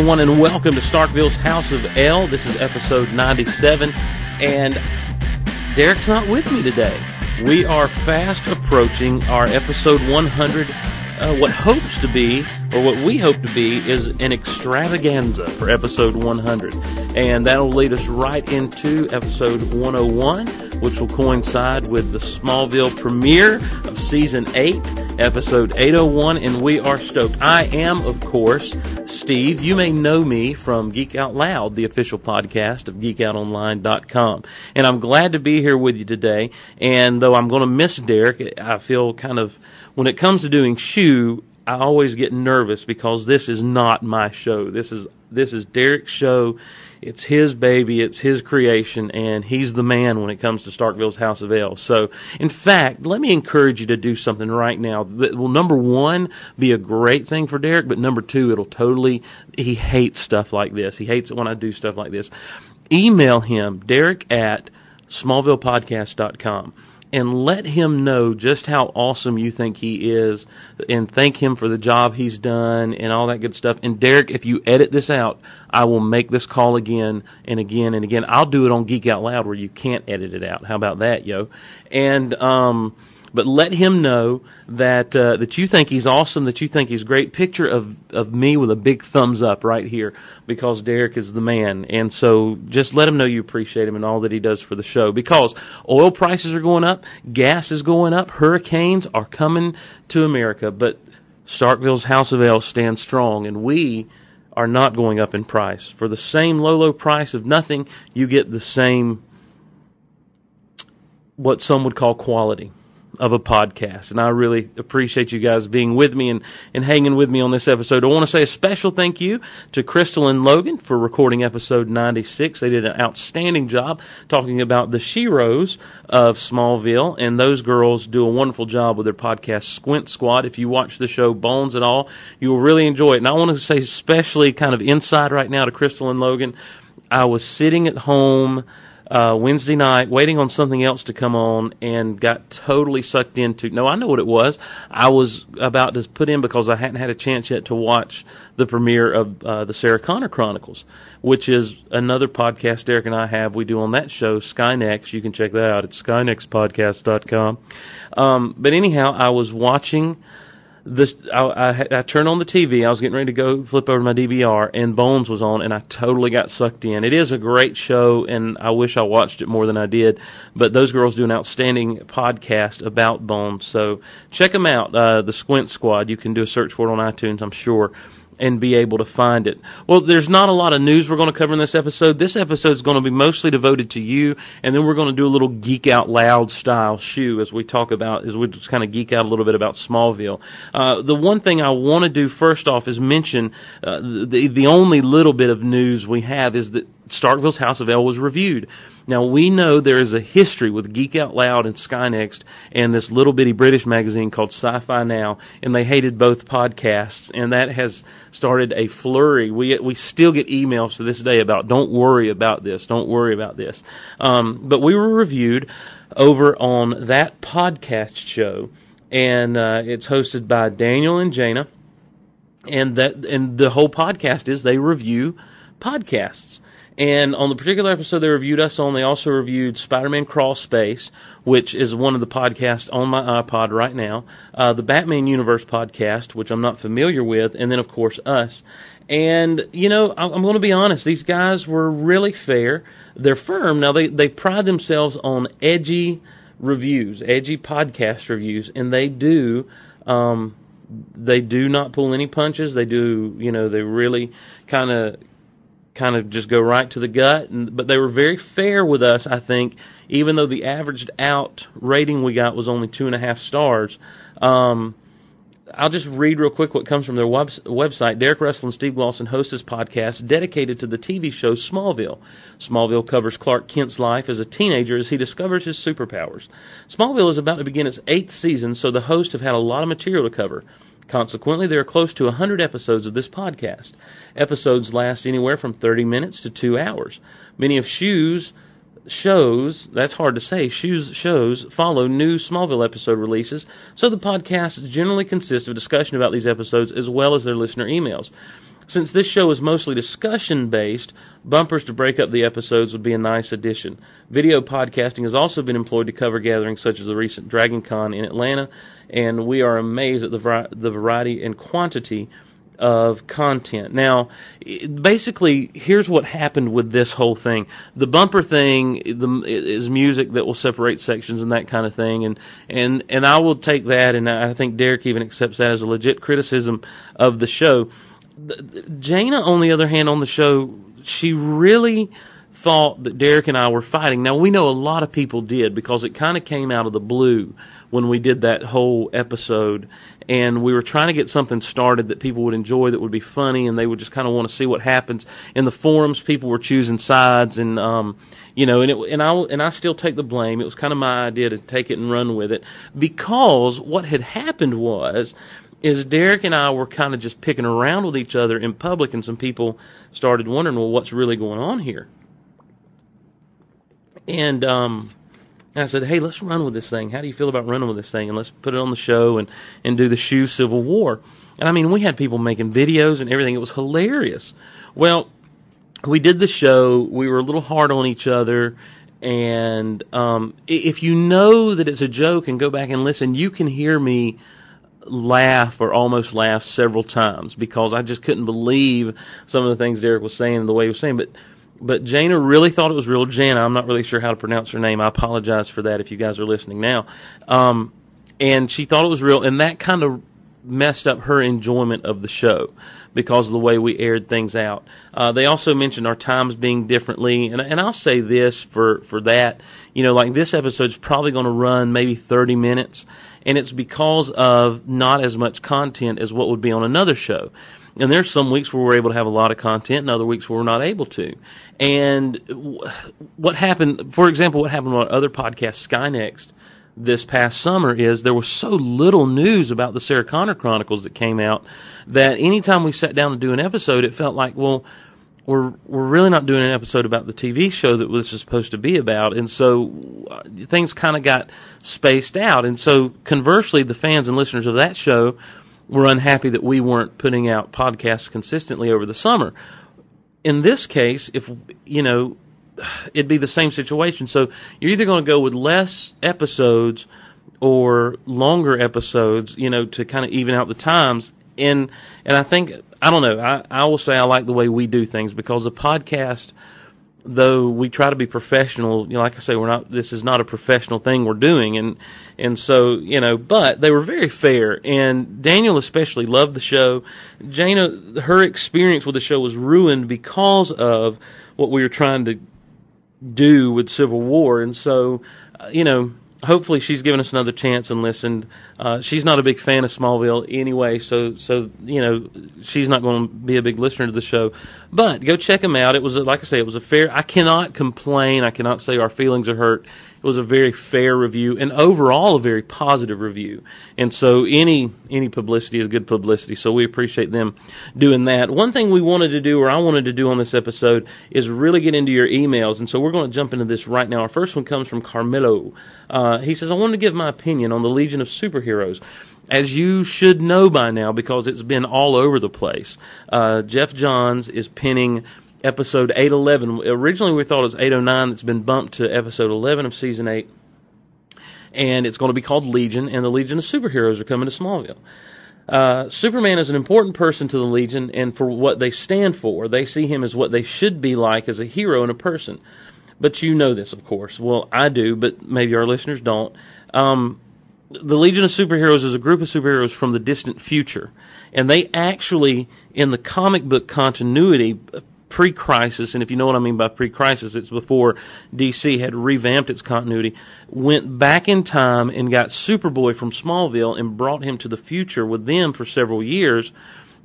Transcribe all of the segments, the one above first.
everyone, and welcome to Smallville's House of El. This is episode 97, and Derek's not with me today. We are fast approaching our episode 100. Uh, what hopes to be, or what we hope to be, is an extravaganza for episode 100. And that'll lead us right into episode 101, which will coincide with the Smallville premiere of season 8, episode 801, and we are stoked. I am, of course, Steve. You may know me from Geek Out Loud, the official podcast of geekoutonline.com. And I'm glad to be here with you today. And though I'm going to miss Derek, I feel kind of, when it comes to doing shoe, I always get nervous because this is not my show. This is this is Derek's show. It's his baby. It's his creation, and he's the man when it comes to Smallville's House of El. So, in fact, let me encourage you to do something right now that will, number one, be a great thing for Derek, but number two, it'll totally, he hates stuff like this. He hates it when I do stuff like this. Email him, Derek at smallvillepodcast.com and let him know just how awesome you think he is and thank him for the job he's done and all that good stuff. And Derek, if you edit this out, I will make this call again and again and again. I'll do it on Geek Out Loud where you can't edit it out. How about that, yo? And, um, but let him know that uh, that you think he's awesome, that you think he's great. Picture of of me with a big thumbs up right here because Derek is the man, and so just let him know you appreciate him and all that he does for the show. Because oil prices are going up, gas is going up, hurricanes are coming to America, but Smallville's House of El stands strong, and we are not going up in price. For the same low, low price of nothing, you get the same what some would call quality of a podcast. And I really appreciate you guys being with me and, and hanging with me on this episode. I want to say a special thank you to Crystal and Logan for recording episode 96. They did an outstanding job talking about the Sheroes of Smallville, and those girls do a wonderful job with their podcast Squint Squad. If you watch the show Bones at all, you will really enjoy it. And I want to say especially kind of inside right now to Crystal and Logan. I was sitting at home uh, Wednesday night, waiting on something else to come on, and got totally sucked into. No, I know what it was. I was about to put in because I hadn't had a chance yet to watch the premiere of uh, the Sarah Connor Chronicles, which is another podcast Derek and I have. We do on that show, Skynex. You can check that out at skynexpodcast.com. Um, but anyhow, I was watching this I, I, I, turned on the TV. I was getting ready to go flip over my DVR, and Bones was on, and I totally got sucked in. It is a great show, and I wish I watched it more than I did. But those girls do an outstanding podcast about Bones, so check them out. Uh, the Squint Squad. You can do a search for it on iTunes, I'm sure and be able to find it. Well, there's not a lot of news we're going to cover in this episode. This episode is going to be mostly devoted to you, and then we're going to do a little geek out loud style shoe as we talk about, as we just kind of geek out a little bit about Smallville. Uh, the one thing I want to do first off is mention uh, the the only little bit of news we have is that Smallville's House of El was reviewed. Now we know there is a history with Geek Out Loud and Skynext and this little bitty British magazine called Sci-Fi Now, and they hated both podcasts, and that has started a flurry. We we still get emails to this day about don't worry about this, don't worry about this. Um, but we were reviewed over on that podcast show, and uh, it's hosted by Daniel and Jana, and that and the whole podcast is they review podcasts. And on the particular episode they reviewed us on, they also reviewed Spider-Man Crawl Space, which is one of the podcasts on my iPod right now, uh, the Batman Universe podcast, which I'm not familiar with, and then of course us. And you know, I'm going to be honest; these guys were really fair. They're firm. Now they they pride themselves on edgy reviews, edgy podcast reviews, and they do. Um, they do not pull any punches. They do, you know, they really kind of kind of just go right to the gut. And, but they were very fair with us, I think, even though the averaged out rating we got was only two and a half stars. Um, I'll just read real quick what comes from their web- website. Derek Russell and Steve Glosson host this podcast dedicated to the TV show Smallville. Smallville covers Clark Kent's life as a teenager as he discovers his superpowers. Smallville is about to begin its eighth season, so the hosts have had a lot of material to cover. Consequently, there are close to 100 episodes of this podcast. Episodes last anywhere from 30 minutes to two hours. Many of Shoes shows, that's hard to say, shoes shows follow new Smallville episode releases, so the podcasts generally consist of discussion about these episodes as well as their listener emails. Since this show is mostly discussion based, bumpers to break up the episodes would be a nice addition. Video podcasting has also been employed to cover gatherings such as the recent Dragon Con in Atlanta, and we are amazed at the, the variety and quantity of content. Now, basically, here's what happened with this whole thing. The bumper thing the, is music that will separate sections and that kind of thing, and and and I will take that, and I think Derek even accepts that as a legit criticism of the show. Jana, on the other hand, on the show, she really thought that Derek and I were fighting. Now we know a lot of people did because it kind of came out of the blue when we did that whole episode and we were trying to get something started that people would enjoy that would be funny and they would just kind of want to see what happens in the forums people were choosing sides and um you know and it and I and I still take the blame it was kind of my idea to take it and run with it because what had happened was is Derek and I were kind of just picking around with each other in public and some people started wondering well what's really going on here and um I said, "Hey, let's run with this thing. How do you feel about running with this thing? And let's put it on the show and and do the shoe Civil War." And I mean, we had people making videos and everything. It was hilarious. Well, we did the show. We were a little hard on each other. And um, if you know that it's a joke and go back and listen, you can hear me laugh or almost laugh several times because I just couldn't believe some of the things Derek was saying and the way he was saying. But but Jana really thought it was real. Jana, I'm not really sure how to pronounce her name. I apologize for that if you guys are listening now. Um, and she thought it was real, and that kind of messed up her enjoyment of the show because of the way we aired things out. Uh, they also mentioned our times being differently, and, and I'll say this for, for that. You know, like this episode's probably going to run maybe 30 minutes, and it's because of not as much content as what would be on another show. And there's some weeks where we're able to have a lot of content, and other weeks where we're not able to. And what happened, for example, what happened on other podcasts, Skynext, this past summer is there was so little news about the Sarah Connor Chronicles that came out that anytime we sat down to do an episode, it felt like, well, we're we're really not doing an episode about the TV show that this is supposed to be about, and so uh, things kind of got spaced out. And so conversely, the fans and listeners of that show were unhappy that we weren't putting out podcasts consistently over the summer. In this case, if you know, it'd be the same situation. So you're either going to go with less episodes or longer episodes, you know, to kind of even out the times. And and I think I don't know. I, I will say I like the way we do things because the podcast though we try to be professional, you know, like I say, we're not. This is not a professional thing we're doing, and and so you know, but they were very fair, and Daniel especially loved the show. Jana, her experience with the show was ruined because of what we were trying to do with Civil War, and so uh, you know, hopefully she's given us another chance and listened. Uh, she's not a big fan of Smallville anyway, so so you know she's not going to be a big listener to the show. But go check them out. It was like I say, it was a fair. I cannot complain. I cannot say our feelings are hurt. It was a very fair review and overall a very positive review. And so any any publicity is good publicity. So we appreciate them doing that. One thing we wanted to do, or I wanted to do on this episode, is really get into your emails. And so we're going to jump into this right now. Our first one comes from Carmelo. Uh, he says, "I wanted to give my opinion on the Legion of Superheroes." as you should know by now because it's been all over the place. Uh, Geoff Johns is pinning episode 811. Originally, we thought it was 809. It's been bumped to episode 11 of season 8. And it's going to be called Legion, and the Legion of Superheroes are coming to Smallville. Uh, Superman is an important person to the Legion and for what they stand for. They see him as what they should be like as a hero and a person. But you know this, of course. Well, I do, but maybe our listeners don't. Um, the Legion of Superheroes is a group of superheroes from the distant future. And they actually, in the comic book continuity, pre-crisis, and if you know what I mean by pre-crisis, it's before DC had revamped its continuity, went back in time and got Superboy from Smallville and brought him to the future with them for several years,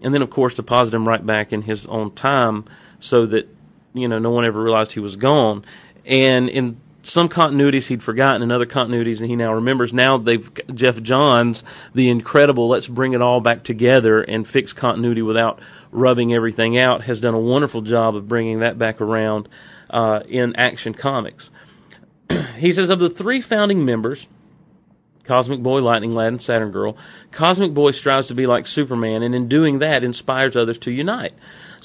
and then of course deposited him right back in his own time so that you know no one ever realized he was gone. And in some continuities he'd forgotten and other continuities and he now remembers. Now they've Geoff Johns, the incredible, let's bring it all back together and fix continuity without rubbing everything out, has done a wonderful job of bringing that back around uh, in Action Comics. he says of the three founding members, Cosmic Boy, Lightning Lad, and Saturn Girl. Cosmic Boy strives to be like Superman, and in doing that, inspires others to unite.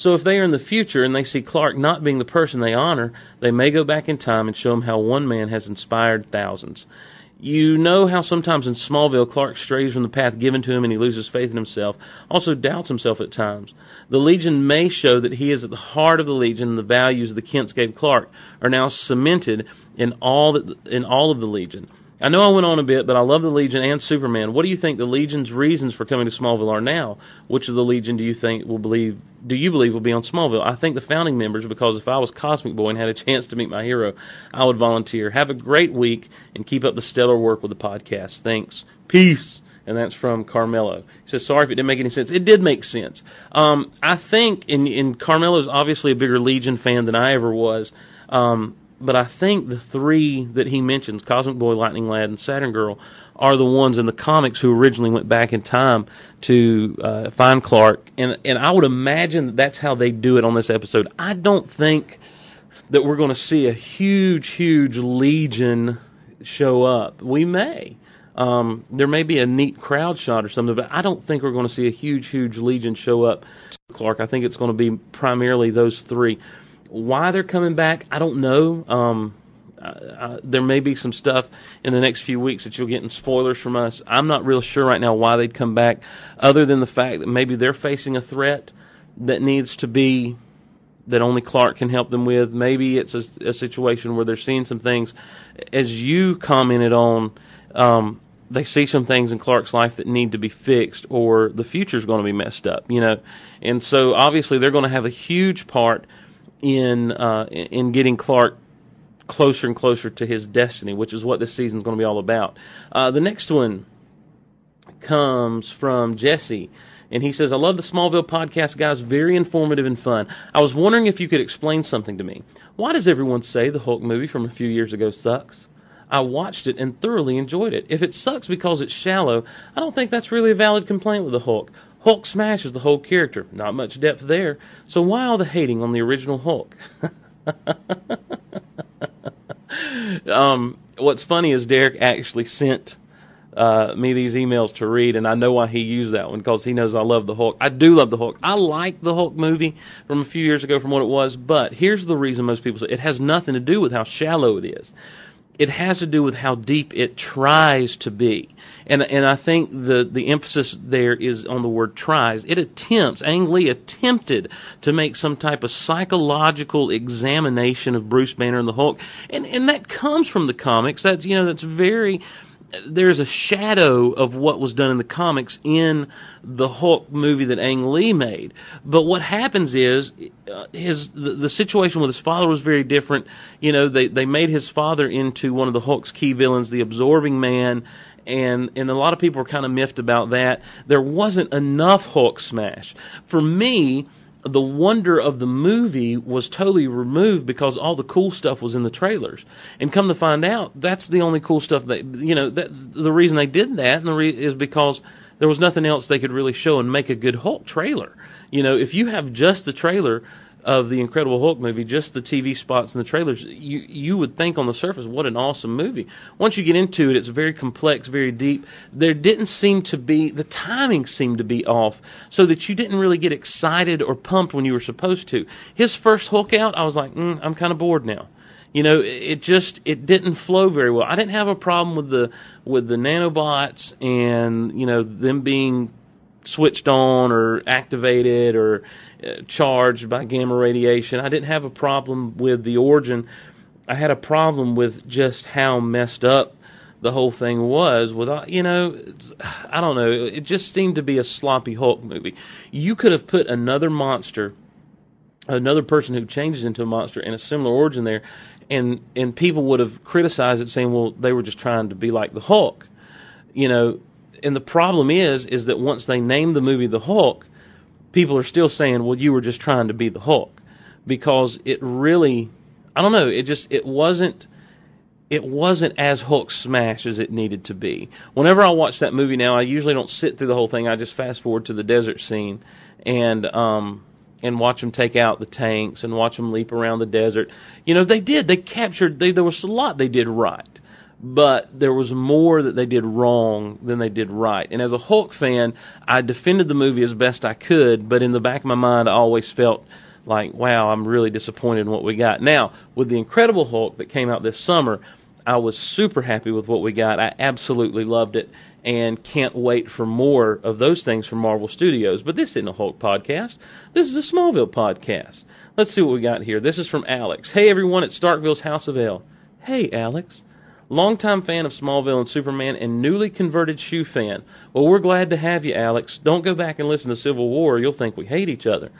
So if they are in the future and they see Clark not being the person they honor, they may go back in time and show him how one man has inspired thousands. You know how sometimes in Smallville Clark strays from the path given to him and he loses faith in himself, also doubts himself at times. The Legion may show that he is at the heart of the Legion and the values of the Kents gave Clark are now cemented in all that, in all of the Legion. I know I went on a bit, but I love the Legion and Superman. What do you think the Legion's reasons for coming to Smallville are now? Which of the Legion do you think will believe? Do you believe will be on Smallville? I think the founding members, because if I was Cosmic Boy and had a chance to meet my hero, I would volunteer. Have a great week and keep up the stellar work with the podcast. Thanks. Peace. And that's from Carmelo. He says, "Sorry if it didn't make any sense. It did make sense. Um, I think, and, and Carmelo's obviously a bigger Legion fan than I ever was." Um, but I think the three that he mentions, Cosmic Boy, Lightning Lad, and Saturn Girl, are the ones in the comics who originally went back in time to uh, find Clark, and and I would imagine that that's how they do it on this episode. I don't think that we're going to see a huge, huge legion show up. We may. Um, there may be a neat crowd shot or something, but I don't think we're going to see a huge, huge legion show up. Clark, I think it's going to be primarily those three. Why they're coming back, I don't know. Um, there may be some stuff in the next few weeks that you'll get in spoilers from us. I'm not real sure right now why they'd come back, other than the fact that maybe they're facing a threat that needs to be that only Clark can help them with. Maybe it's a, a situation where they're seeing some things, as you commented on. Um, they see some things in Clark's life that need to be fixed, or the future's going to be messed up, you know. And so, obviously, they're going to have a huge part in uh, in getting Clark closer and closer to his destiny, which is what this season is going to be all about. Uh, the next one comes from Jesse. And he says, I love the Smallville podcast, guys. Very informative and fun. I was wondering if you could explain something to me. Why does everyone say the Hulk movie from a few years ago sucks? I watched it and thoroughly enjoyed it. If it sucks because it's shallow, I don't think that's really a valid complaint with the Hulk. Hulk smashes the whole character. Not much depth there. So why all the hating on the original Hulk? um, what's funny is Derek actually sent uh, me these emails to read, and I know why he used that one because he knows I love the Hulk. I do love the Hulk. I like the Hulk movie from a few years ago from what it was, but here's the reason most people say it has nothing to do with how shallow it is it has to do with how deep it tries to be. And and I think the the emphasis there is on the word tries. It attempts, Ang Lee attempted to make some type of psychological examination of Bruce Banner and the Hulk. And and that comes from the comics. That's you know, that's very there's a shadow of what was done in the comics in the Hulk movie that Ang Lee made. But what happens is uh, his the, the, situation with his father was very different. You know, they they made his father into one of the Hulk's key villains, the Absorbing Man. And and a lot of people were kind of miffed about that. There wasn't enough Hulk smash. For me, the wonder of the movie was totally removed because all the cool stuff was in the trailers. And come to find out, that's the only cool stuff that you know. That the reason they did that and the re- is because there was nothing else they could really show and make a good Hulk trailer. You know, if you have just the trailer of the Incredible Hulk movie, just the TV spots and the trailers, you you would think on the surface, what an awesome movie. Once you get into it, it's very complex, very deep. There didn't seem to be the timing seemed to be off, so that you didn't really get excited or pumped when you were supposed to. His first Hulk out, I was like, mm, I'm kind of bored now. You know, it just it didn't flow very well. I didn't have a problem with the with the nanobots and you know them being switched on or activated or uh, charged by gamma radiation. I didn't have a problem with the origin. I had a problem with just how messed up the whole thing was. Without, you know, I don't know. It just seemed to be a sloppy Hulk movie. You could have put another monster, another person who changes into a monster, in a similar origin there, and and people would have criticized it, saying, "Well, they were just trying to be like the Hulk," you know. And the problem is, is that once they named the movie the Hulk, people are still saying, well, you were just trying to be the Hulk. Because it really, I don't know, it just, it wasn't, it wasn't as Hulk smash as it needed to be. Whenever I watch that movie now, I usually don't sit through the whole thing. I just fast forward to the desert scene and, um, and watch them take out the tanks and watch them leap around the desert. You know, they did. They captured, they, there was a lot they did right. But there was more that they did wrong than they did right. And as a Hulk fan, I defended the movie as best I could, but in the back of my mind, I always felt like, wow, I'm really disappointed in what we got. Now, with the Incredible Hulk that came out this summer, I was super happy with what we got. I absolutely loved it and can't wait for more of those things from Marvel Studios. But this isn't a Hulk podcast. This is a Smallville podcast. Let's see what we got here. This is from Alex. Hey everyone at Smallville's House of El. Hey Alex. Longtime fan of Smallville and Superman and newly converted shoe fan. Well, we're glad to have you, Alex. Don't go back and listen to Civil War. You'll think we hate each other.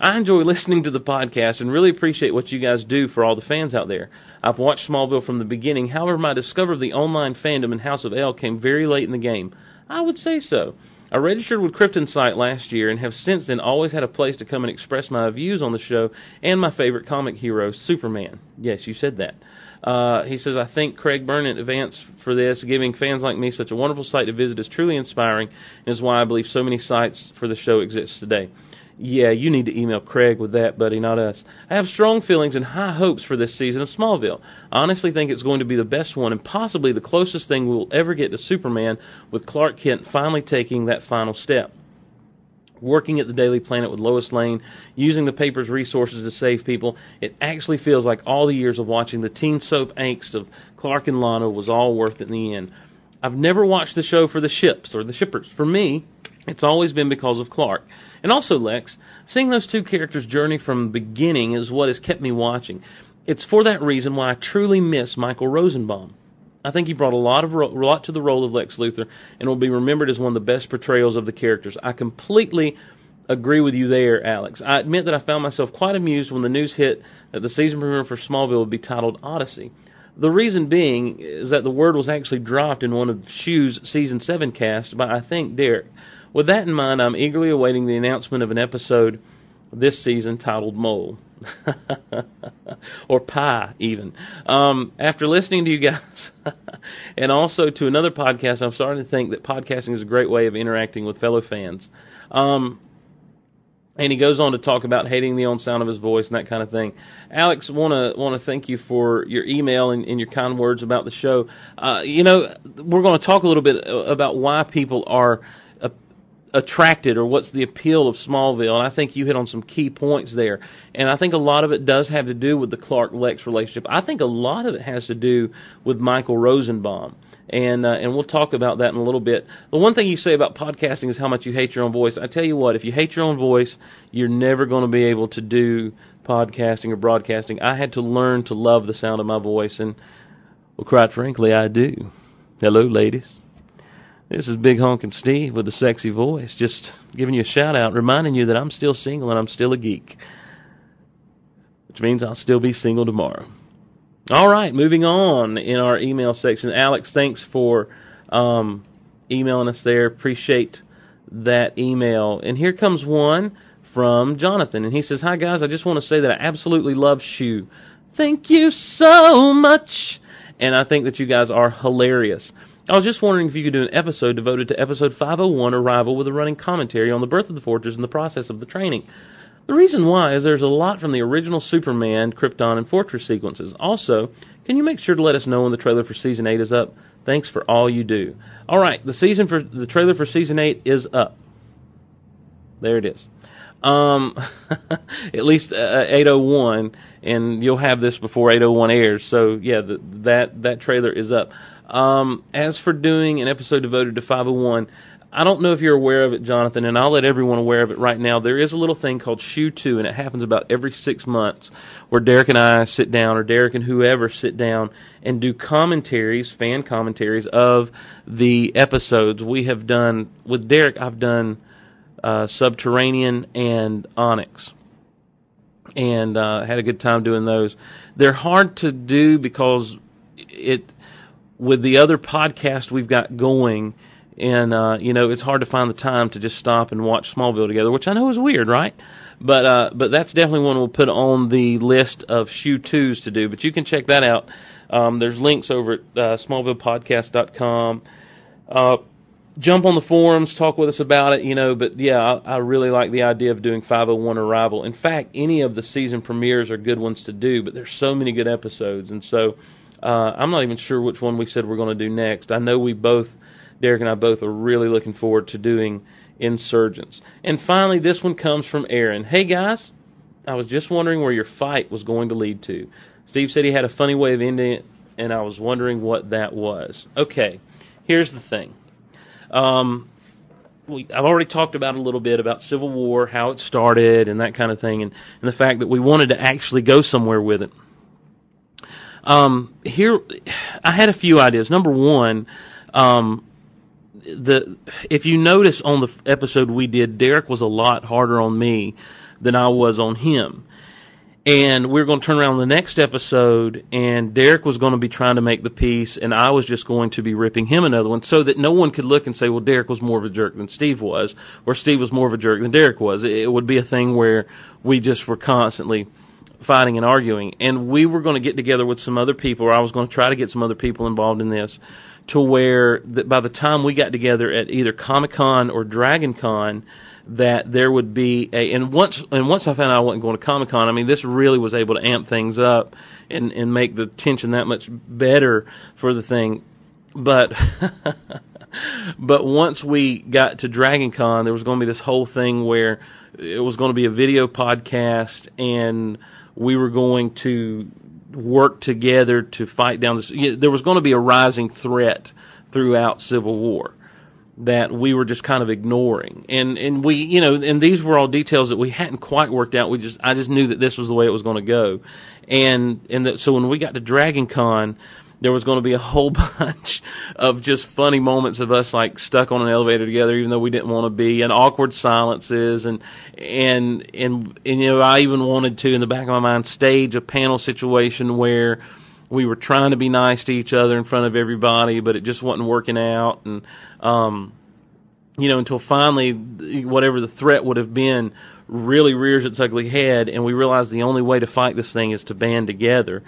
I enjoy listening to the podcast and really appreciate what you guys do for all the fans out there. I've watched Smallville from the beginning. However, my discovery of the online fandom in House of El came very late in the game. I would say so. I registered with KryptonSite last year and have since then always had a place to come and express my views on the show and my favorite comic hero, Superman. Yes, you said that. Uh, he says, I thank Craig Byrne in advance for this. Giving fans like me such a wonderful site to visit is truly inspiring and is why I believe so many sites for the show exist today. Yeah, you need to email Craig with that, buddy, not us. I have strong feelings and high hopes for this season of Smallville. I honestly think it's going to be the best one and possibly the closest thing we'll ever get to Superman with Clark Kent finally taking that final step. Working at the Daily Planet with Lois Lane, using the paper's resources to save people, it actually feels like all the years of watching the teen soap angst of Clark and Lana was all worth it in the end. I've never watched the show for the ships or the shippers. For me, it's always been because of Clark. And also, Lex, seeing those two characters' journey from the beginning is what has kept me watching. It's for that reason why I truly miss Michael Rosenbaum. I think he brought a lot of ro- lot to the role of Lex Luthor and will be remembered as one of the best portrayals of the characters. I completely agree with you there, Alex. I admit that I found myself quite amused when the news hit that the season premiere for Smallville would be titled Odyssey. The reason being is that the word was actually dropped in one of Shu's season 7 cast by, I think, Derek. With that in mind, I'm eagerly awaiting the announcement of an episode this season titled Mole. or Pie, even. Um, after listening to you guys, and also to another podcast, I'm starting to think that podcasting is a great way of interacting with fellow fans. Um, and he goes on to talk about hating the own sound of his voice and that kind of thing. Alex, want to want to thank you for your email and, and your kind words about the show. Uh, you know, we're going to talk a little bit about why people are attracted or what's the appeal of Smallville. And I think you hit on some key points there. And I think a lot of it does have to do with the Clark Lex relationship. I think a lot of it has to do with Michael Rosenbaum. And uh, and we'll talk about that in a little bit. The one thing you say about podcasting is how much you hate your own voice. I tell you what, if you hate your own voice, you're never going to be able to do podcasting or broadcasting. I had to learn to love the sound of my voice, and well, quite frankly, I do. Hello, ladies. This is Big Honkin' Steve with a sexy voice, just giving you a shout out, reminding you that I'm still single and I'm still a geek. Which means I'll still be single tomorrow. All right, moving on in our email section. Alex, thanks for um, emailing us there. Appreciate that email. And here comes one from Jonathan. And he says, Hi, guys. I just want to say that I absolutely love Shu. Thank you so much. And I think that you guys are hilarious. I was just wondering if you could do an episode devoted to episode 501 Arrival with a running commentary on the birth of the fortress and the process of the training. The reason why is there's a lot from the original Superman, Krypton, and Fortress sequences. Also, can you make sure to let us know when the trailer for season 8 is up? Thanks for all you do. All right, the season for the trailer for season 8 is up. There it is. Um, at least uh, 801 and you'll have this before 801 airs. So yeah, the, that that trailer is up. Um, as for doing an episode devoted to 501, I don't know if you're aware of it, Jonathan, and I'll let everyone aware of it right now. There is a little thing called Shu 2, and it happens about every six months where Derek and I sit down, or Derek and whoever sit down and do commentaries, fan commentaries of the episodes. We have done, with Derek, I've done uh, Subterranean and Onyx. And uh, had a good time doing those. They're hard to do because it with the other podcast we've got going, and uh, you know it's hard to find the time to just stop and watch Smallville together, which I know is weird, right? But uh, but that's definitely one we'll put on the list of shoe twos to do. But you can check that out. Um, there's links over at uh, SmallvillePodcast.com. Uh, jump on the forums, talk with us about it, you know. But yeah, I, I, really like the idea of doing 501 Arrival. In fact, any of the season premieres are good ones to do, but there's so many good episodes, and so Uh, I'm not even sure which one we said we're going to do next. I know we both, Derek and I both, are really looking forward to doing Insurgence. And finally, this one comes from Aaron. Hey guys, I was just wondering where your fight was going to lead to. Steve said he had a funny way of ending it, and I was wondering what that was. Okay, here's the thing. Um, we, I've already talked about a little bit about Civil War, how it started, and that kind of thing, and, and the fact that we wanted to actually go somewhere with it. Um, here, I had a few ideas. Number one, um, the if you notice on the episode we did, Derek was a lot harder on me than I was on him. And we are going to turn around the next episode, and Derek was going to be trying to make the peace, and I was just going to be ripping him another one, so that no one could look and say, "Well, Derek was more of a jerk than Steve was," or Steve was more of a jerk than Derek was. It would be a thing where we just were constantly fighting and arguing, and we were going to get together with some other people, or I was going to try to get some other people involved in this, to where that by the time we got together at either Comic Con or Dragon Con that there would be a and once and once I found out I wasn't going to Comic Con, I mean this really was able to amp things up and and make the tension that much better for the thing. But but once we got to Dragon Con, there was going to be this whole thing where it was going to be a video podcast and we were going to work together to fight down this. There was going to be a rising threat throughout Civil War that we were just kind of ignoring. And and we, you know, and these were all details that we hadn't quite worked out. We just I just knew that this was the way it was going to go. And and that, so when we got to Dragon Con, there was going to be a whole bunch of just funny moments of us like stuck on an elevator together even though we didn't want to be and awkward silences and and and, and you know I even wanted to in the back of my mind stage a panel situation where we were trying to be nice to each other in front of everybody, but it just wasn't working out. And, um, you know, until finally, whatever the threat would have been really rears its ugly head, and we realized the only way to fight this thing is to band together.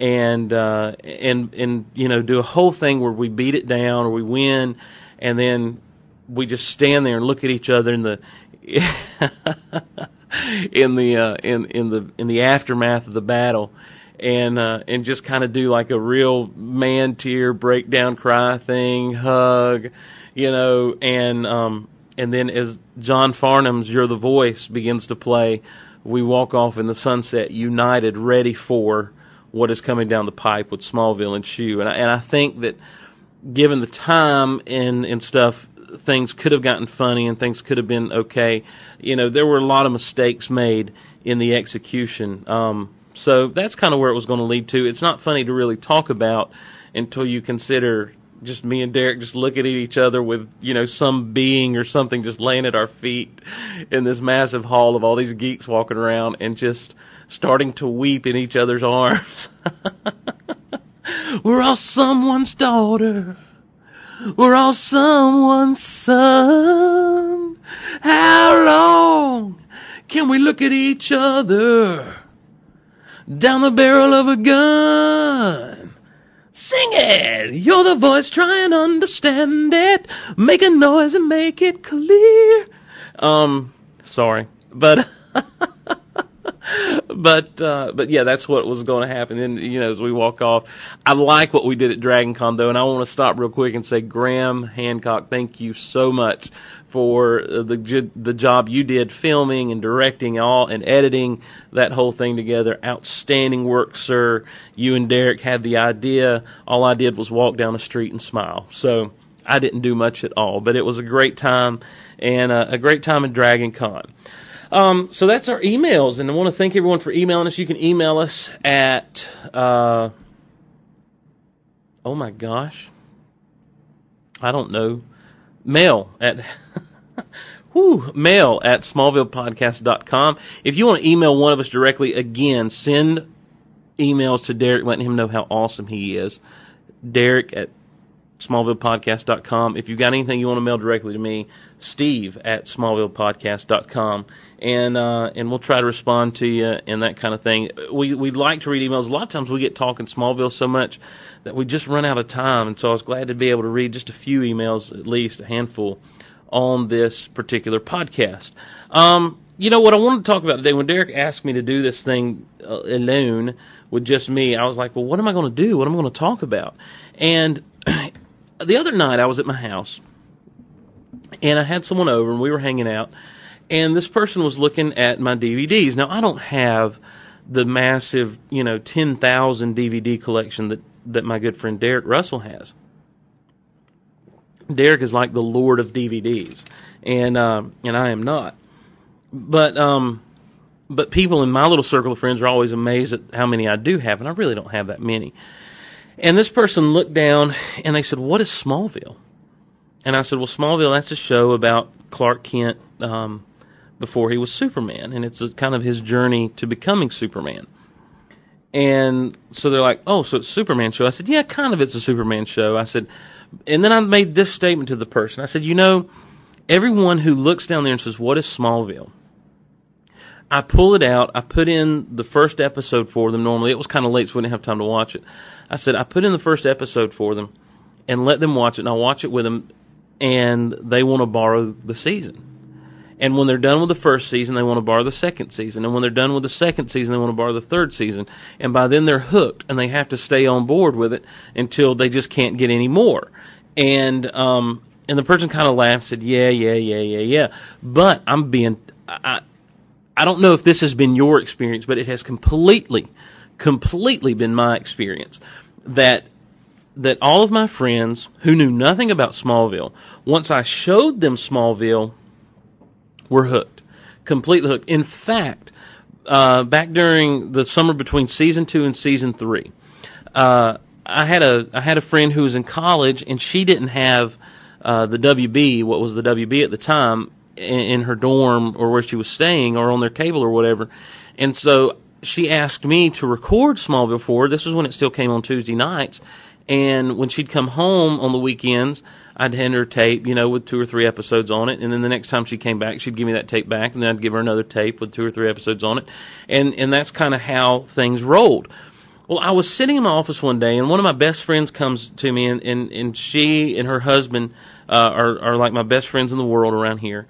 And uh, and and you know do a whole thing where we beat it down or we win, and then we just stand there and look at each other in the in the uh, in in the in the aftermath of the battle, and uh, and just kind of do like a real man tear breakdown cry thing, hug, you know, and um, and then as John Farnham's "You're the Voice" begins to play, we walk off in the sunset, united, ready for what is coming down the pipe with Smallville and Shoe, and I, and I think that given the time and and stuff. Things could have gotten funny and things could have been okay. You know, there were a lot of mistakes made in the execution. Um, so that's kind of where it was going to lead to. It's not funny to really talk about until you consider just me and Derek just looking at each other with, you know, some being or something just laying at our feet in this massive hall of all these geeks walking around and just starting to weep in each other's arms. We're all someone's daughter. We're all someone's son. How long can we look at each other? down the barrel of a gun. Sing it! You're the voice, try and understand it. Make a noise and make it clear. Um, sorry. But, but, uh, but yeah, that's what was going to happen. And, you know, as we walk off, I like what we did at Dragon Con though, and I want to stop real quick and say, Graham Hancock, thank you so much for the the job you did filming and directing all and editing that whole thing together. Outstanding work, sir. You and Derek had the idea. All I did was walk down the street and smile. So I didn't do much at all, but it was a great time and a, a great time at Dragon Con. Um, so that's our emails, and I want to thank everyone for emailing us. You can email us at, uh, oh my gosh, I don't know, mail at whew, mail at smallvillepodcast.com. If you want to email one of us directly, again, send emails to Derek letting him know how awesome he is. Derek at smallvillepodcast.com. If you've got anything you want to mail directly to me, Steve at smallvillepodcast.com. And, uh, and we'll try to respond to you and that kind of thing. We, we like to read emails. A lot of times we get talking Smallville so much that we just run out of time. And so I was glad to be able to read just a few emails, at least a handful, on this particular podcast. Um, you know what I wanted to talk about today. When Derek asked me to do this thing uh, alone with just me, I was like, "Well, what am I going to do? What am I going to talk about?" And the other night, I was at my house, and I had someone over, and we were hanging out, and this person was looking at my DVDs. Now, I don't have the massive, you know, ten thousand DVD collection that that my good friend Derek Russell has. Derek is like the lord of DVDs, and um, and I am not. But um, but people in my little circle of friends are always amazed at how many I do have, and I really don't have that many. And this person looked down and they said, "What is Smallville?" And I said, "Well, Smallville that's a show about Clark Kent um, before he was Superman, and it's a, kind of his journey to becoming Superman." And so they're like, "Oh, so it's Superman show?" I said, "Yeah, kind of. It's a Superman show." I said, and then I made this statement to the person. I said, "You know, everyone who looks down there and says, "What is Smallville?" I pull it out. I put in the first episode for them. Normally, it was kind of late, so we didn't have time to watch it. I said I put in the first episode for them and let them watch it, and I'll watch it with them, and they want to borrow the season. And when they're done with the first season, they want to borrow the second season. And when they're done with the second season, they want to borrow the third season. And by then they're hooked and they have to stay on board with it until they just can't get any more. And, um, and the person kind of laughed, and said, yeah, yeah, yeah, yeah, yeah. But I'm being, I, I don't know if this has been your experience, but it has completely, completely been my experience that that all of my friends who knew nothing about Smallville, once I showed them Smallville, were hooked, completely hooked. In fact, uh, back during the summer between season two and season three, uh, I had a I had a friend who was in college and she didn't have uh, the WB, what was the WB at the time, in, in her dorm or where she was staying or on their cable or whatever, and so she asked me to record Smallville for her. This was when it still came on Tuesday nights. And when she'd come home on the weekends, I'd hand her tape, you know, with two or three episodes on it. And then the next time she came back, she'd give me that tape back, and then I'd give her another tape with two or three episodes on it. And and that's kind of how things rolled. Well, I was sitting in my office one day, and one of my best friends comes to me, and and, and she and her husband uh, are are like my best friends in the world around here.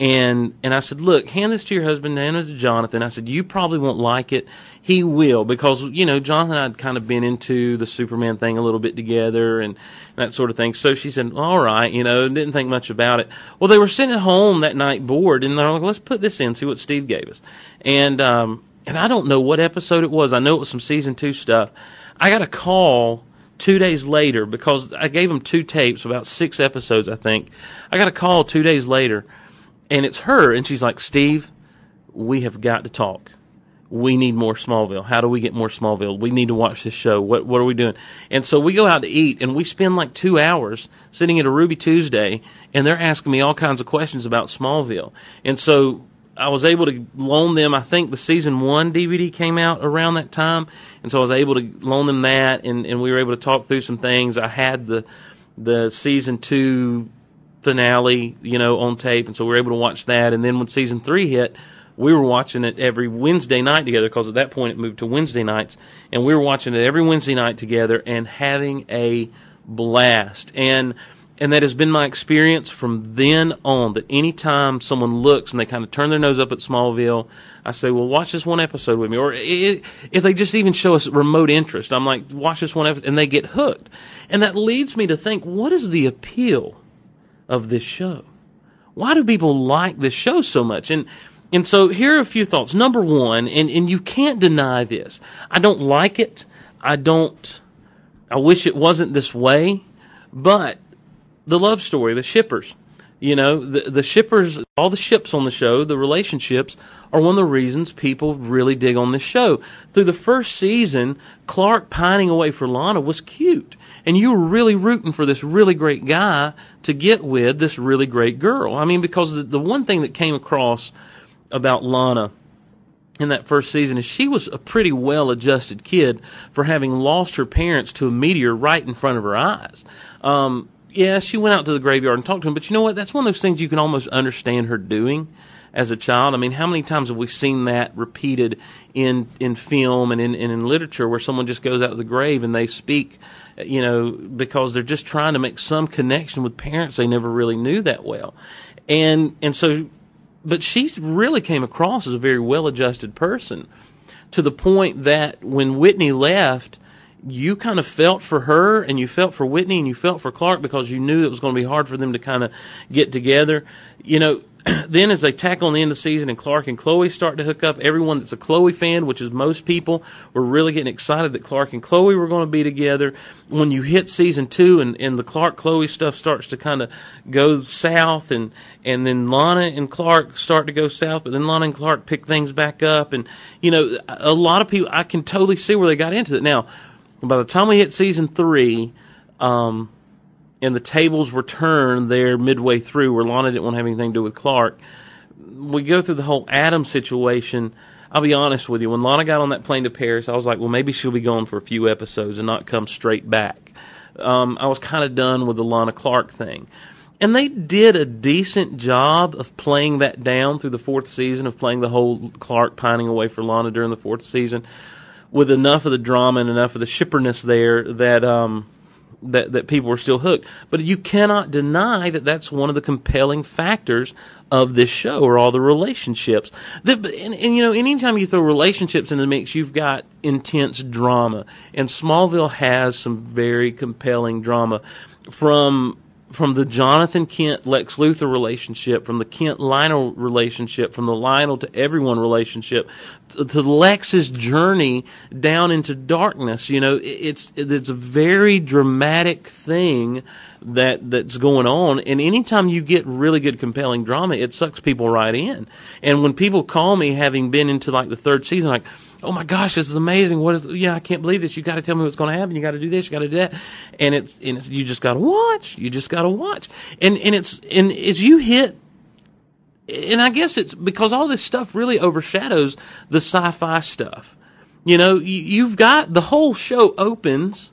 And and I said, look, hand this to your husband, this to Jonathan. I said, you probably won't like it. He will because you know Jonathan and I'd kind of been into the Superman thing a little bit together and that sort of thing. So she said, all right, you know, didn't think much about it. Well, they were sitting at home that night bored, and they're like, let's put this in, see what Steve gave us. And um, and I don't know what episode it was. I know it was some season two stuff. I got a call two days later because I gave them two tapes, about six episodes, I think. I got a call two days later and it's her, and she's like, Steve, we have got to talk. We need more Smallville. How do we get more Smallville? We need to watch this show. What what are we doing? And so we go out to eat, and we spend like two hours sitting at a Ruby Tuesday, and they're asking me all kinds of questions about Smallville. And so I was able to loan them. I think the season one DVD came out around that time, and so I was able to loan them that, and, and we were able to talk through some things. I had the the season two finale, you know, on tape, and so we were able to watch that. And then when season three hit, we were watching it every Wednesday night together because at that point it moved to Wednesday nights, and we were watching it every Wednesday night together and having a blast. And and that has been my experience from then on. That anytime someone looks and they kind of turn their nose up at Smallville, I say, "Well, watch this one episode with me." Or if they just even show us remote interest, I'm like, "Watch this one episode," and they get hooked. And that leads me to think, what is the appeal of this show. Why do people like this show so much? And and so here are a few thoughts. Number one, and, and you can't deny this. I don't like it. I don't I wish it wasn't this way, but the love story, the shippers, you know, the the shippers, all the ships on the show, the relationships are one of the reasons people really dig on this show. Through the first season, Clark pining away for Lana was cute and you were really rooting for this really great guy to get with this really great girl. I mean, because the, the one thing that came across about Lana in that first season is she was a pretty well adjusted kid for having lost her parents to a meteor right in front of her eyes. Um, yeah, she went out to the graveyard and talked to him, but you know what? That's one of those things you can almost understand her doing as a child. I mean, how many times have we seen that repeated in in film and in and in literature where someone just goes out to the grave and they speak, you know, because they're just trying to make some connection with parents they never really knew that well, and and so but she really came across as a very well-adjusted person to the point that when Whitney left, you kind of felt for her and you felt for Whitney and you felt for Clark because you knew it was going to be hard for them to kind of get together. You know, then as they tackle on the end of the season and Clark and Chloe start to hook up, everyone that's a Chloe fan, which is most people, were really getting excited that Clark and Chloe were going to be together. When you hit season two and, and the Clark Chloe stuff starts to kind of go south and, and then Lana and Clark start to go south, but then Lana and Clark pick things back up. And, you know, a lot of people, I can totally see where they got into it. Now, by the time we hit season three, um, and the tables were turned there midway through where Lana didn't want to have anything to do with Clark. We go through the whole Adam situation. I'll be honest with you. When Lana got on that plane to Paris, I was like, well, maybe she'll be gone for a few episodes and not come straight back. Um, I was kind of done with the Lana Clark thing. And they did a decent job of playing that down through the fourth season, of playing the whole Clark pining away for Lana during the fourth season, with enough of the drama and enough of the shipperness there that um, that, that people are still hooked. But you cannot deny that that's one of the compelling factors of this show or all the relationships. That, and, and, you know, anytime you throw relationships in the mix, you've got intense drama. And Smallville has some very compelling drama from from the Jonathan Kent Lex Luthor relationship, from the Kent Lionel relationship, from the Lionel to everyone relationship, to, to Lex's journey down into darkness. You know, it's it's a very dramatic thing that that's going on. And anytime you get really good, compelling drama, it sucks people right in. And when people call me, having been into like the third season, like oh my gosh, this is amazing. What is, yeah, I can't believe this. You got to tell me what's going to happen. You got to do this. You got to do that. And it's, and it's, you just got to watch. You just got to watch. And, and it's, and as you hit, and I guess it's because all this stuff really overshadows the sci-fi stuff. You know, you've got the whole show opens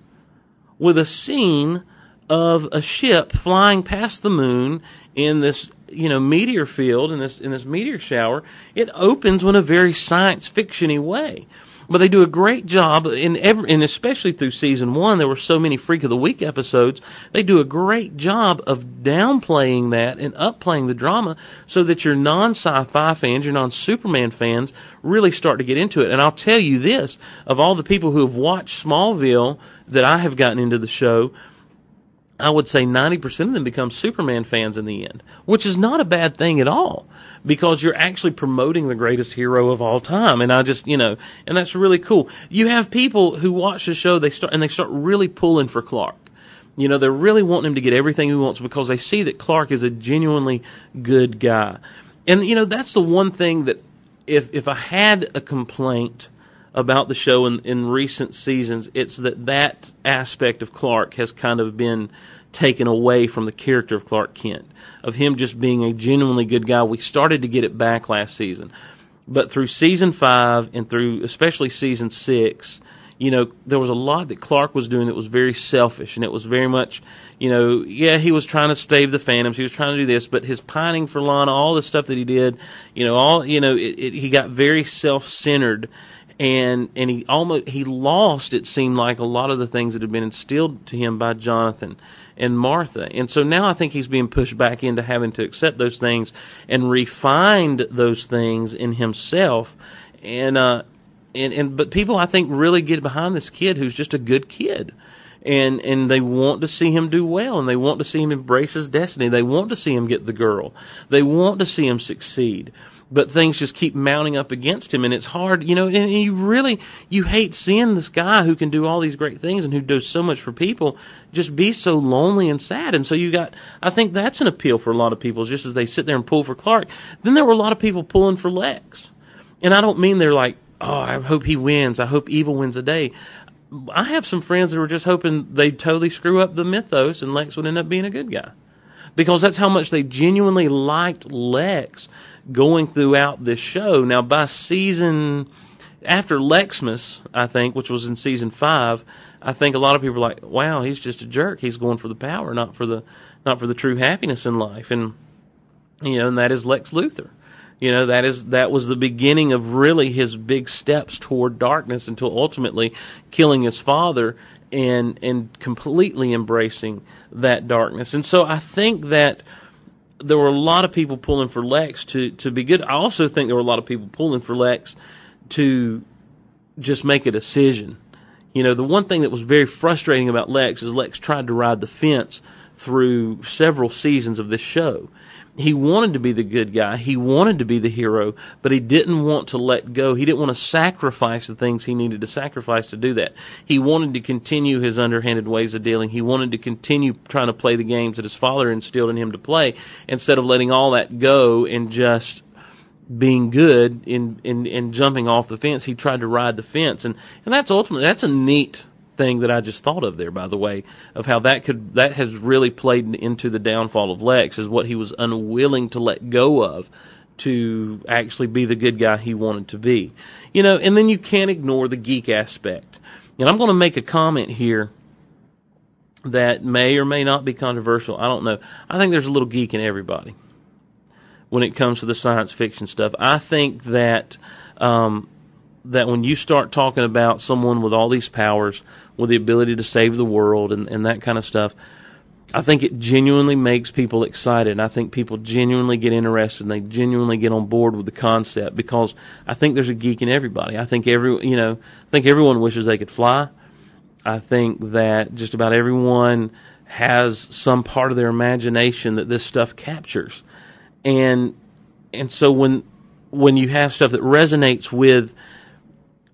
with a scene of a ship flying past the moon in this you know meteor field in this in this meteor shower, it opens in a very science fictiony way. But they do a great job in every, and especially through season one, there were so many Freak of the Week episodes. They do a great job of downplaying that and upplaying the drama so that your non sci-fi fans, your non Superman fans, really start to get into it. And I'll tell you this: of all the people who have watched Smallville that I have gotten into the show, I would say 90% of them become Superman fans in the end, which is not a bad thing at all because you're actually promoting the greatest hero of all time. And I just, you know, and that's really cool. You have people who watch the show, they start, and they start really pulling for Clark. You know, they're really wanting him to get everything he wants because they see that Clark is a genuinely good guy. And, you know, that's the one thing that if, if I had a complaint, about the show in, in recent seasons, it's that that aspect of Clark has kind of been taken away from the character of Clark Kent, of him just being a genuinely good guy. We started to get it back last season. But through season five and through especially season six, you know, there was a lot that Clark was doing that was very selfish and it was very much, you know, yeah, he was trying to stave the phantoms, he was trying to do this, but his pining for Lana, all the stuff that he did, you know, all, you know, it, it, he got very self centered and and he almost he lost it seemed like a lot of the things that had been instilled to him by Jonathan and Martha. And so now I think he's being pushed back into having to accept those things and refined those things in himself. And uh and and but people I think really get behind this kid who's just a good kid. And and they want to see him do well and they want to see him embrace his destiny. They want to see him get the girl. They want to see him succeed but things just keep mounting up against him and it's hard you know and, you really you hate seeing this guy who can do all these great things and who does so much for people just be so lonely and sad. And so you got i think that's an appeal for a lot of people just as they sit there and pull for clark. Then there were a lot of people pulling for lex. And i don't mean they're like oh i hope he wins. I hope evil wins a day. I have some friends that were just hoping they'd totally screw up the mythos and lex would end up being a good guy. Because that's how much they genuinely liked lex going throughout this show. Now, by season after Lexmas, I think, which was in season five, I think a lot of people are like, "Wow, he's just a jerk. He's going for the power, not for the not for the true happiness in life." And you know, and that is Lex Luthor. You know, that is that was the beginning of really his big steps toward darkness until ultimately killing his father and and completely embracing that darkness. And so I think that there were a lot of people pulling for Lex to to be good. I also think there were a lot of people pulling for Lex to just make a decision. You know, the one thing that was very frustrating about Lex is Lex tried to ride the fence through several seasons of this show. He wanted to be the good guy. He wanted to be the hero, but he didn't want to let go. He didn't want to sacrifice the things he needed to sacrifice to do that. He wanted to continue his underhanded ways of dealing. He wanted to continue trying to play the games that his father instilled in him to play instead of letting all that go and just being good in, in, in jumping off the fence. He tried to ride the fence. And, and that's ultimately, that's a neat thing that I just thought of there, by the way, of how that could that has really played into the downfall of Lex is what he was unwilling to let go of to actually be the good guy he wanted to be. You know, and then you can't ignore the geek aspect. And I'm going to make a comment here that may or may not be controversial. I don't know. I think there's a little geek in everybody when it comes to the science fiction stuff. I think that um, that when you start talking about someone with all these powers, with the ability to save the world and, and that kind of stuff, I think it genuinely makes people excited. I think people genuinely get interested and they genuinely get on board with the concept because I think there's a geek in everybody. I think every, you know, I think everyone wishes they could fly. I think that just about everyone has some part of their imagination that this stuff captures. And, and so when, when you have stuff that resonates with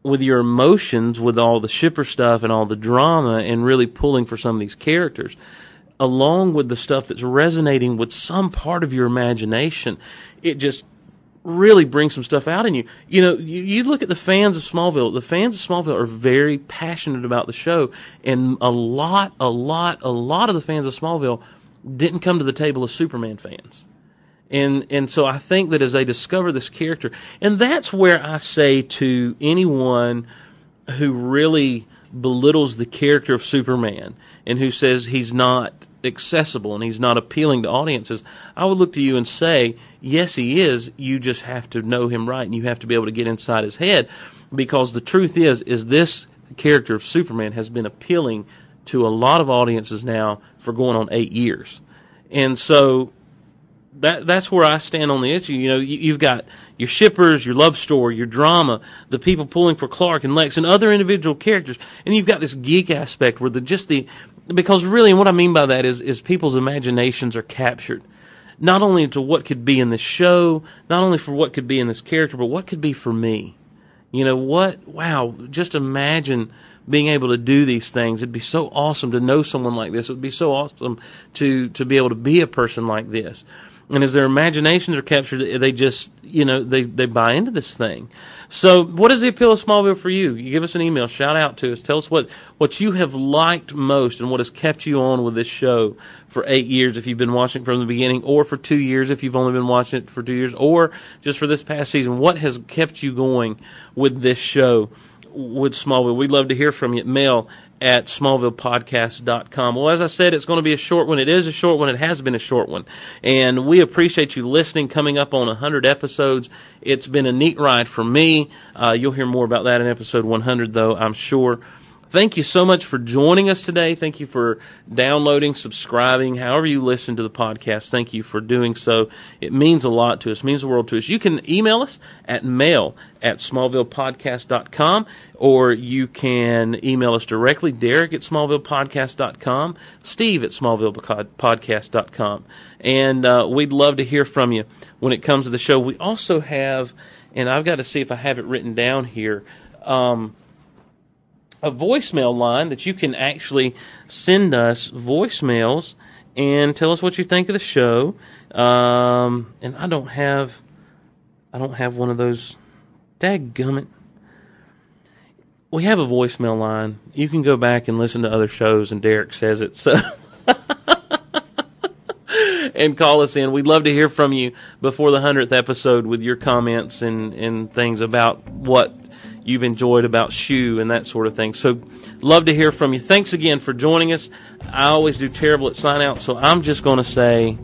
with your emotions, with all the shipper stuff and all the drama, and really pulling for some of these characters, along with the stuff that's resonating with some part of your imagination, it just really brings some stuff out in you. You know, you, you, look at the fans of Smallville. The fans of Smallville are very passionate about the show, and a lot, a lot, a lot of the fans of Smallville didn't come to the table as Superman fans. And and so I think that as they discover this character, and that's where I say to anyone who really belittles the character of Superman and who says he's not accessible and he's not appealing to audiences, I would look to you and say, yes, he is. You just have to know him right and you have to be able to get inside his head because the truth is, is this character of Superman has been appealing to a lot of audiences now for going on eight years. And so that that's where I stand on the issue. You know, you, have got your shippers, your love story, your drama, the people pulling for Clark and Lex, and other individual characters, and you've got this geek aspect where the just the because really, and what I mean by that is is people's imaginations are captured. Not only into what could be in this show, not only for what could be in this character, but what could be for me. You know what? Wow! Just imagine being able to do these things. It'd be so awesome to know someone like this. It would be so awesome to to be able to be a person like this and as their imaginations are captured, they just you know they they buy into this thing. So, what is the appeal of Smallville for you? You give us an email, shout out to us, tell us what what you have liked most and what has kept you on with this show for eight years if you've been watching from the beginning, or for two years if you've only been watching it for two years, or just for this past season. What has kept you going with this show? With Smallville, we'd love to hear from you. Mail at smallvillepodcast.com. Well, as I said, it's going to be a short one. It is a short one. It has been a short one. And we appreciate you listening, coming up on 100 episodes. It's been a neat ride for me. Uh, you'll hear more about that in episode 100, though, I'm sure. Thank you so much for joining us today. Thank you for downloading, subscribing, however you listen to the podcast. Thank you for doing so. It means a lot to us, means the world to us. You can email us at mail at smallvillepodcast.com or you can email us directly, Derek at smallvillepodcast.com, Steve at smallvillepodcast.com. And uh, we'd love to hear from you when it comes to the show. We also have, and I've got to see if I have it written down here. Um, a voicemail line that you can actually send us voicemails and tell us what you think of the show. Um, and I don't have, I don't have one of those. Dadgummit. We have a voicemail line. You can go back and listen to other shows, and Derek says it. So. and call us in. We'd love to hear from you before the 100th episode with your comments and, and things about what you've enjoyed about Shoe and that sort of thing. So, love to hear from you. Thanks again for joining us. I always do terrible at sign out, so I'm just going to say,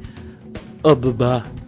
uh, bye bye.